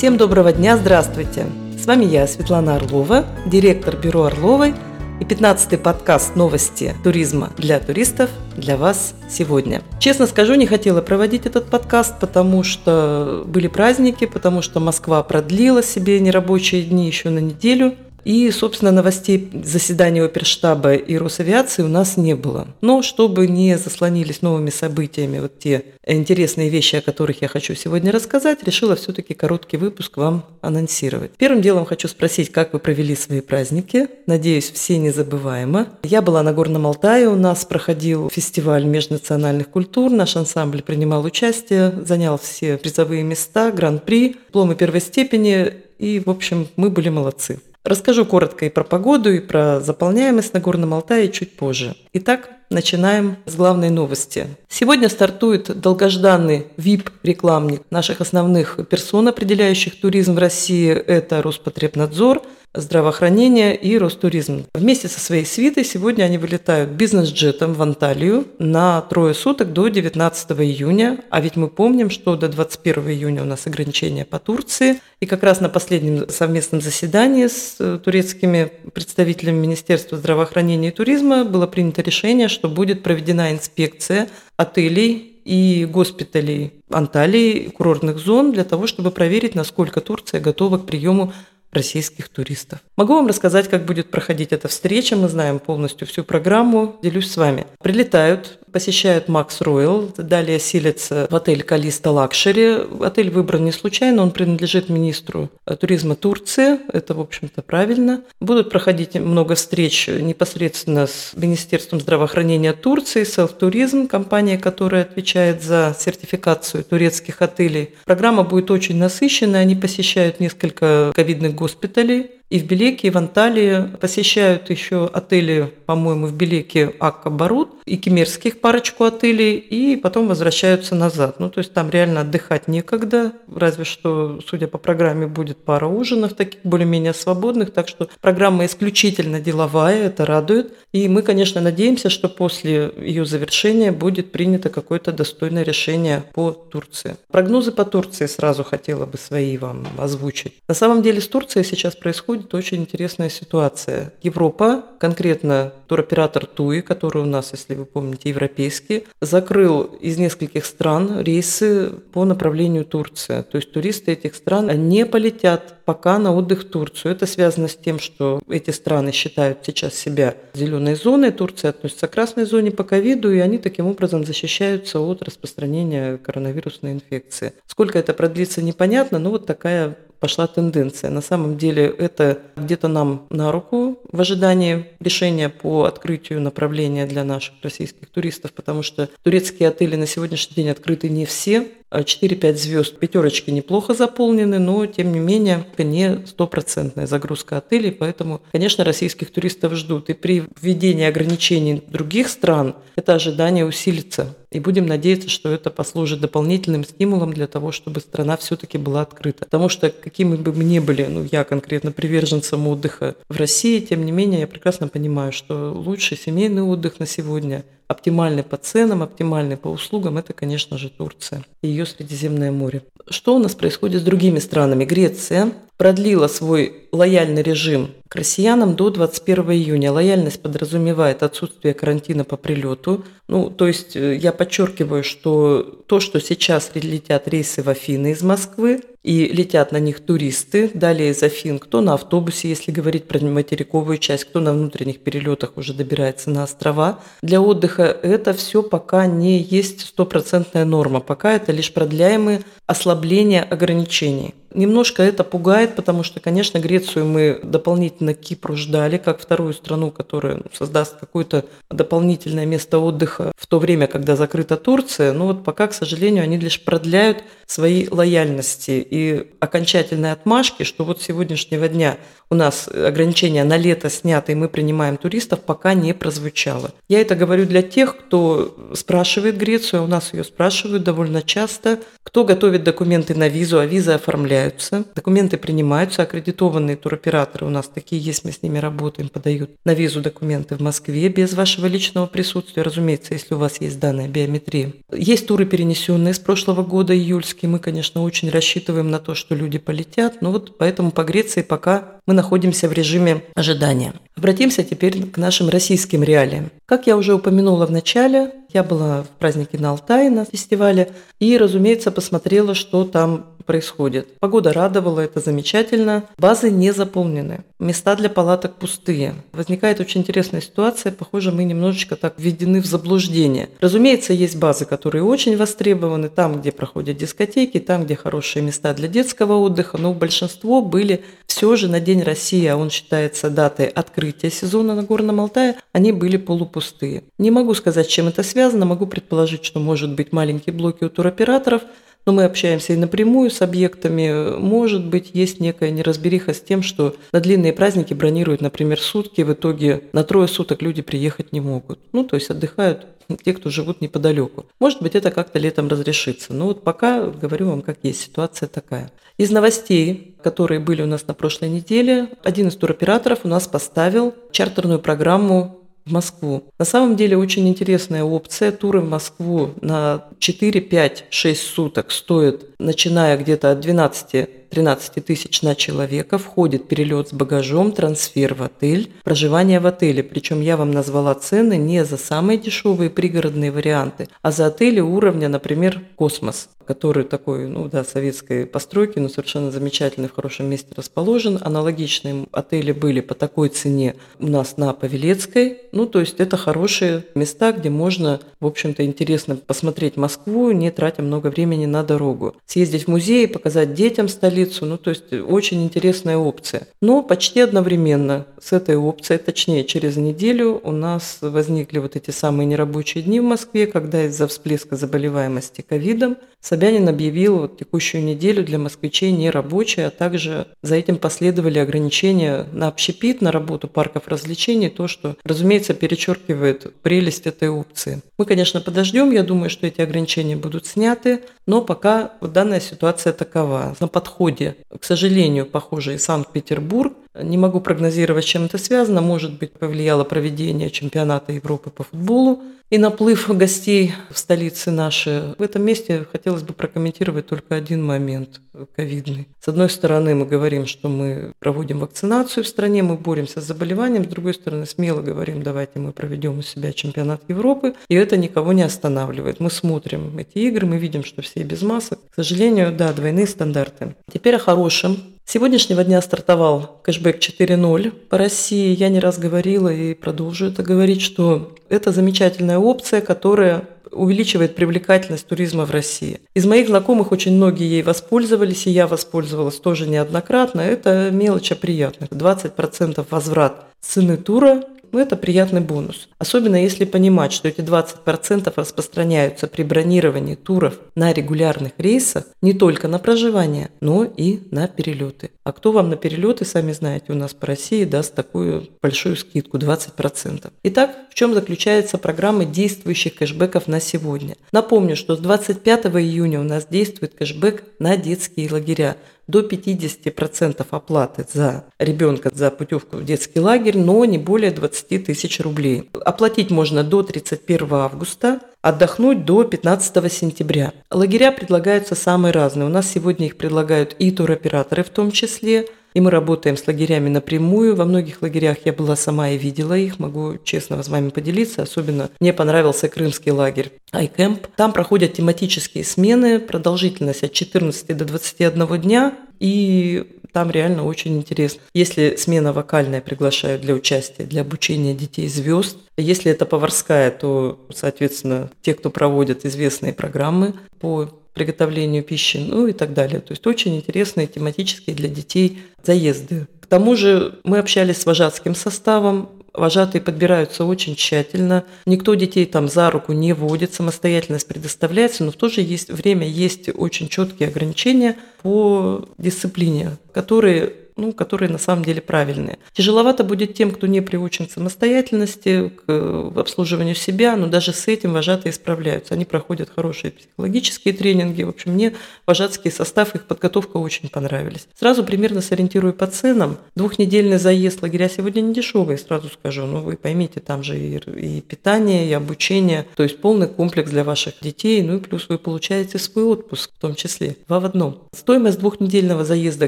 Всем доброго дня, здравствуйте! С вами я, Светлана Орлова, директор бюро Орловой и 15-й подкаст «Новости туризма для туристов» для вас сегодня. Честно скажу, не хотела проводить этот подкаст, потому что были праздники, потому что Москва продлила себе нерабочие дни еще на неделю – и, собственно, новостей заседания оперштаба и Росавиации у нас не было. Но чтобы не заслонились новыми событиями вот те интересные вещи, о которых я хочу сегодня рассказать, решила все-таки короткий выпуск вам анонсировать. Первым делом хочу спросить, как вы провели свои праздники. Надеюсь, все незабываемо. Я была на Горном Алтае, у нас проходил фестиваль межнациональных культур, наш ансамбль принимал участие, занял все призовые места, гран-при, дипломы первой степени, и, в общем, мы были молодцы. Расскажу коротко и про погоду, и про заполняемость на Горном Алтае чуть позже. Итак, начинаем с главной новости. Сегодня стартует долгожданный VIP-рекламник наших основных персон, определяющих туризм в России. Это Роспотребнадзор – здравоохранения и Ростуризм. Вместе со своей свитой сегодня они вылетают бизнес-джетом в Анталию на трое суток до 19 июня. А ведь мы помним, что до 21 июня у нас ограничения по Турции. И как раз на последнем совместном заседании с э, турецкими представителями Министерства здравоохранения и туризма было принято решение, что будет проведена инспекция отелей и госпиталей Анталии, курортных зон, для того, чтобы проверить, насколько Турция готова к приему российских туристов. Могу вам рассказать, как будет проходить эта встреча. Мы знаем полностью всю программу. Делюсь с вами. Прилетают посещают Maxx Royal, далее селятся в отель Calista Luxury. Отель выбран не случайно, он принадлежит министру э, туризма Турции, это, в общем-то, правильно. Будут проходить много встреч непосредственно с Министерством здравоохранения Турции, Tourism, компания, которая отвечает за сертификацию турецких отелей. Программа будет очень насыщенная, они посещают несколько ковидных госпиталей, и в Белеке, и в Анталии посещают еще отели, по-моему, в Белеке Акка Барут и Кемерских парочку отелей, и потом возвращаются назад. Ну, то есть там реально отдыхать некогда, разве что, судя по программе, будет пара ужинов таких более-менее свободных, так что программа исключительно деловая, это радует. И мы, конечно, надеемся, что после ее завершения будет принято какое-то достойное решение по Турции. Прогнозы по Турции сразу хотела бы свои вам озвучить. На самом деле с Турцией сейчас происходит происходит очень интересная ситуация. Европа, конкретно туроператор ТУИ, который у нас, если вы помните, европейский, закрыл из нескольких стран рейсы по направлению Турция. То есть туристы этих стран не полетят пока на отдых в Турцию. Это связано с тем, что эти страны считают сейчас себя зеленой зоной, Турция относится к красной зоне по ковиду, и они таким образом защищаются от распространения коронавирусной инфекции. Сколько это продлится, непонятно, но вот такая пошла тенденция. На самом деле это где-то нам на руку в ожидании решения по открытию направления для наших российских туристов, потому что турецкие отели на сегодняшний день открыты не все, 4-5 звезд, пятерочки неплохо заполнены, но тем не менее не стопроцентная загрузка отелей, поэтому, конечно, российских туристов ждут. И при введении ограничений других стран это ожидание усилится. И будем надеяться, что это послужит дополнительным стимулом для того, чтобы страна все-таки была открыта. Потому что какими бы мы ни были, ну я конкретно приверженцем отдыха в России, тем не менее я прекрасно понимаю, что лучший семейный отдых на сегодня – оптимальный по ценам, оптимальный по услугам, это, конечно же, Турция и ее Средиземное море. Что у нас происходит с другими странами? Греция продлила свой лояльный режим к россиянам до 21 июня. Лояльность подразумевает отсутствие карантина по прилету. Ну, то есть э, я подчеркиваю, что то, что сейчас летят рейсы в Афины из Москвы, и летят на них туристы, далее из Афин, кто на автобусе, если говорить про материковую часть, кто на внутренних перелетах уже добирается на острова. Для отдыха это все пока не есть стопроцентная норма, пока это лишь продляемые ослабления ограничений. Немножко это пугает, потому что, конечно, Грецию мы дополнительно к Кипру ждали, как вторую страну, которая ну, создаст какое-то дополнительное место отдыха в то время, когда закрыта Турция. Но вот пока, к сожалению, они лишь продляют свои лояльности и окончательные отмашки, что вот сегодняшнего дня у нас ограничения на лето сняты, и мы принимаем туристов, пока не прозвучало. Я это говорю для тех, кто спрашивает Грецию, а у нас ее спрашивают довольно часто, кто готовит документы на визу, а виза оформляет оформляются, документы принимаются, аккредитованные туроператоры у нас такие есть, мы с ними работаем, подают на визу документы в Москве без вашего личного присутствия, разумеется, если у вас есть данные биометрии. Есть туры, перенесенные с прошлого года, июльские, мы, конечно, очень рассчитываем на то, что люди полетят, но вот поэтому по Греции пока мы находимся в режиме ожидания. Обратимся теперь к нашим российским реалиям. Как я уже упомянула в начале, я была в празднике на Алтае на фестивале и, разумеется, посмотрела, что там происходит. Погода радовала, это замечательно. Базы не заполнены. Места для палаток пустые. Возникает очень интересная ситуация. Похоже, мы немножечко так введены в заблуждение. Разумеется, есть базы, которые очень востребованы. Там, где проходят дискотеки, там, где хорошие места для детского отдыха. Но большинство были все же на День России, а он считается датой открытия сезона на Горном Алтае, они были полупустые. Не могу сказать, чем это связано. Могу предположить, что может быть маленькие блоки у туроператоров – но мы общаемся и напрямую с объектами. Может быть, есть некая неразбериха с тем, что на длинные праздники бронируют, например, сутки, в итоге на трое суток люди приехать не могут. Ну, то есть отдыхают те, кто живут неподалеку. Может быть, это как-то летом разрешится. Но вот пока говорю вам, как есть, ситуация такая. Из новостей, которые были у нас на прошлой неделе, один из туроператоров у нас поставил чартерную программу в Москву. На самом деле очень интересная опция. Туры в Москву на 4, 5, 6 суток стоят, начиная где-то от 12 13 тысяч на человека, входит перелет с багажом, трансфер в отель, проживание в отеле. Причем я вам назвала цены не за самые дешевые пригородные варианты, а за отели уровня, например, «Космос» который такой, ну да, советской постройки, но совершенно замечательный, в хорошем месте расположен. Аналогичные отели были по такой цене у нас на Павелецкой. Ну, то есть это хорошие места, где можно, в общем-то, интересно посмотреть Москву, не тратя много времени на дорогу. Съездить в музей, показать детям столицу, ну, то есть очень интересная опция. Но почти одновременно с этой опцией, точнее, через неделю у нас возникли вот эти самые нерабочие дни в Москве, когда из-за всплеска заболеваемости ковидом Собянин объявил вот текущую неделю для москвичей нерабочей, а также за этим последовали ограничения на общепит, на работу парков развлечений, то, что, разумеется, перечеркивает прелесть этой опции. Мы, конечно, подождем, я думаю, что эти ограничения будут сняты, но пока вот данная ситуация такова. На подходе, к сожалению, похоже, и Санкт-Петербург, не могу прогнозировать, чем это связано. Может быть, повлияло проведение чемпионата Европы по футболу и наплыв гостей в столице нашей. В этом месте хотелось бы прокомментировать только один момент ковидный. С одной стороны, мы говорим, что мы проводим вакцинацию в стране, мы боремся с заболеванием. С другой стороны, смело говорим, давайте мы проведем у себя чемпионат Европы. И это никого не останавливает. Мы смотрим эти игры, мы видим, что все без масок. К сожалению, да, двойные стандарты. Теперь о хорошем сегодняшнего дня стартовал кэшбэк 4.0 по России. Я не раз говорила и продолжу это говорить, что это замечательная опция, которая увеличивает привлекательность туризма в России. Из моих знакомых очень многие ей воспользовались, и я воспользовалась тоже неоднократно. Это мелочь, а приятно. 20% возврат цены тура ну, это приятный бонус. Особенно если понимать, что эти 20% распространяются при бронировании туров на регулярных рейсах не только на проживание, но и на перелеты. А кто вам на перелеты, сами знаете, у нас по России даст такую большую скидку 20%. Итак, в чем заключается программа действующих кэшбэков на сегодня? Напомню, что с 25 июня у нас действует кэшбэк на детские лагеря до 50% оплаты за ребенка за путевку в детский лагерь, но не более 20 тысяч рублей. Оплатить можно до 31 августа, отдохнуть до 15 сентября. Лагеря предлагаются самые разные. У нас сегодня их предлагают и туроператоры в том числе, и мы работаем с лагерями напрямую. Во многих лагерях я была сама и видела их, могу честно с вами поделиться. Особенно мне понравился крымский лагерь iCamp. Там проходят тематические смены, продолжительность от 14 до 21 дня. И там реально очень интересно. Если смена вокальная приглашают для участия, для обучения детей звезд, если это поварская, то, соответственно, те, кто проводят известные программы по приготовлению пищи, ну и так далее. То есть очень интересные тематические для детей заезды. К тому же мы общались с вожатским составом, Вожатые подбираются очень тщательно. Никто детей там за руку не водит, самостоятельность предоставляется, но в то же есть время есть очень четкие ограничения по дисциплине, которые ну, которые на самом деле правильные. Тяжеловато будет тем, кто не приучен к самостоятельности, к обслуживанию себя, но даже с этим вожатые справляются. Они проходят хорошие психологические тренинги. В общем, мне вожатский состав, их подготовка очень понравились. Сразу примерно сориентирую по ценам. Двухнедельный заезд лагеря сегодня не дешевый, сразу скажу. Но вы поймите, там же и, и питание, и обучение, то есть полный комплекс для ваших детей. Ну и плюс вы получаете свой отпуск в том числе. Два в одном. Стоимость двухнедельного заезда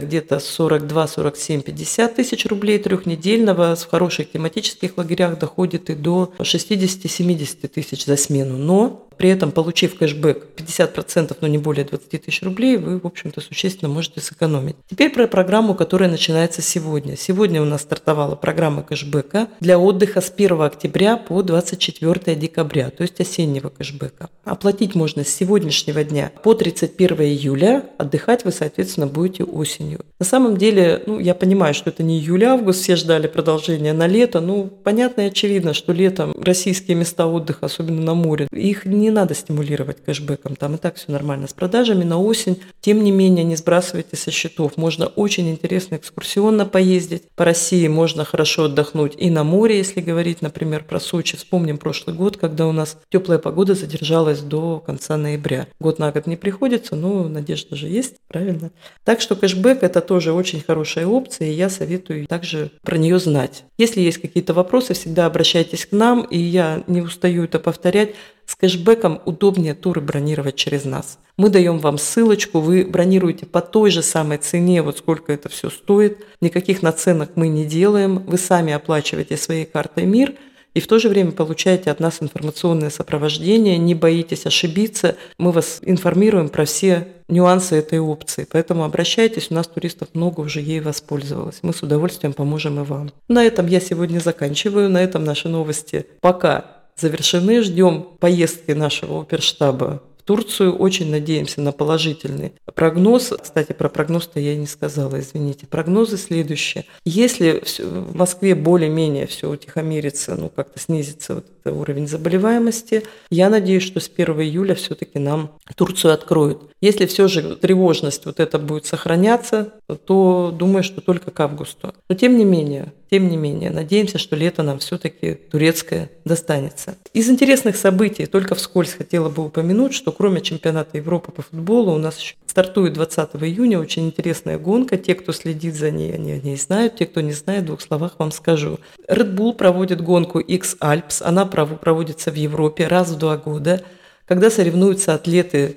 где-то 42, 47, 50 тысяч рублей. Трехнедельного в хороших тематических лагерях доходит и до 60-70 тысяч за смену. Но при этом, получив кэшбэк 50%, но не более 20 тысяч рублей, вы, в общем-то, существенно можете сэкономить. Теперь про программу, которая начинается сегодня. Сегодня у нас стартовала программа кэшбэка для отдыха с 1 октября по 24 декабря, то есть осеннего кэшбэка. Оплатить можно с сегодняшнего дня по 31 июля, отдыхать вы, соответственно, будете осенью. На самом деле, ну, я понимаю, что это не июль-август, все ждали продолжения на лето, ну, понятно и очевидно, что летом российские места отдыха, особенно на море, их не надо стимулировать кэшбэком, там и так все нормально с продажами на осень. Тем не менее, не сбрасывайте со счетов. Можно очень интересно экскурсионно поездить. По России можно хорошо отдохнуть и на море, если говорить, например, про Сочи. Вспомним прошлый год, когда у нас теплая погода задержалась до конца ноября. Год на год не приходится, но надежда же есть, правильно? Так что кэшбэк – это тоже очень хорошая опция, и я советую также про нее знать. Если есть какие-то вопросы, всегда обращайтесь к нам, и я не устаю это повторять. С кэшбэком удобнее туры бронировать через нас. Мы даем вам ссылочку, вы бронируете по той же самой цене, вот сколько это все стоит. Никаких наценок мы не делаем. Вы сами оплачиваете своей картой МИР и в то же время получаете от нас информационное сопровождение, не боитесь ошибиться. Мы вас информируем про все нюансы этой опции. Поэтому обращайтесь, у нас туристов много уже ей воспользовалось. Мы с удовольствием поможем и вам. На этом я сегодня заканчиваю, на этом наши новости пока завершены. Ждем поездки нашего оперштаба в Турцию. Очень надеемся на положительный прогноз. Кстати, про прогноз-то я не сказала, извините. Прогнозы следующие. Если в Москве более-менее все утихомирится, ну как-то снизится вот этот уровень заболеваемости, я надеюсь, что с 1 июля все-таки нам Турцию откроют. Если все же тревожность вот это будет сохраняться, то думаю, что только к августу. Но тем не менее, тем не менее, надеемся, что лето нам все-таки турецкое достанется. Из интересных событий только вскользь хотела бы упомянуть, что кроме чемпионата Европы по футболу у нас еще стартует 20 июня очень интересная гонка. Те, кто следит за ней, они о ней знают. Те, кто не знает, в двух словах вам скажу. Red Bull проводит гонку X Alps. Она проводится в Европе раз в два года, когда соревнуются атлеты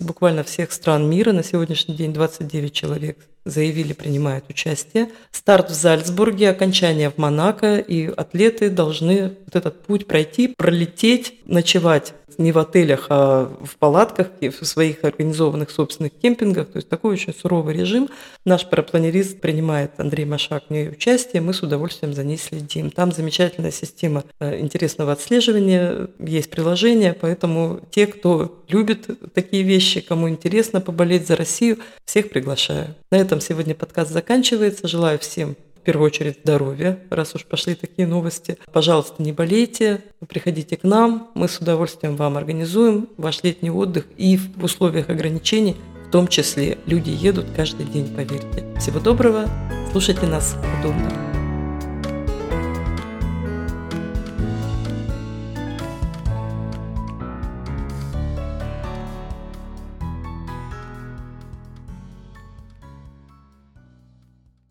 буквально всех стран мира. На сегодняшний день 29 человек заявили, принимают участие. Старт в Зальцбурге, окончание в Монако, и атлеты должны вот этот путь пройти, пролететь, ночевать не в отелях, а в палатках, в своих организованных собственных кемпингах. То есть такой очень суровый режим. Наш парапланерист принимает Андрей Машак в ней участие, мы с удовольствием за ней следим. Там замечательная система э, интересного отслеживания, есть приложение, поэтому те, кто любит такие вещи, кому интересно поболеть за Россию, всех приглашаю. На этом сегодня подкаст заканчивается. Желаю всем первую очередь здоровья, раз уж пошли такие новости. Пожалуйста, не болейте, приходите к нам, мы с удовольствием вам организуем ваш летний отдых и в условиях ограничений, в том числе люди едут каждый день, поверьте. Всего доброго, слушайте нас удобно.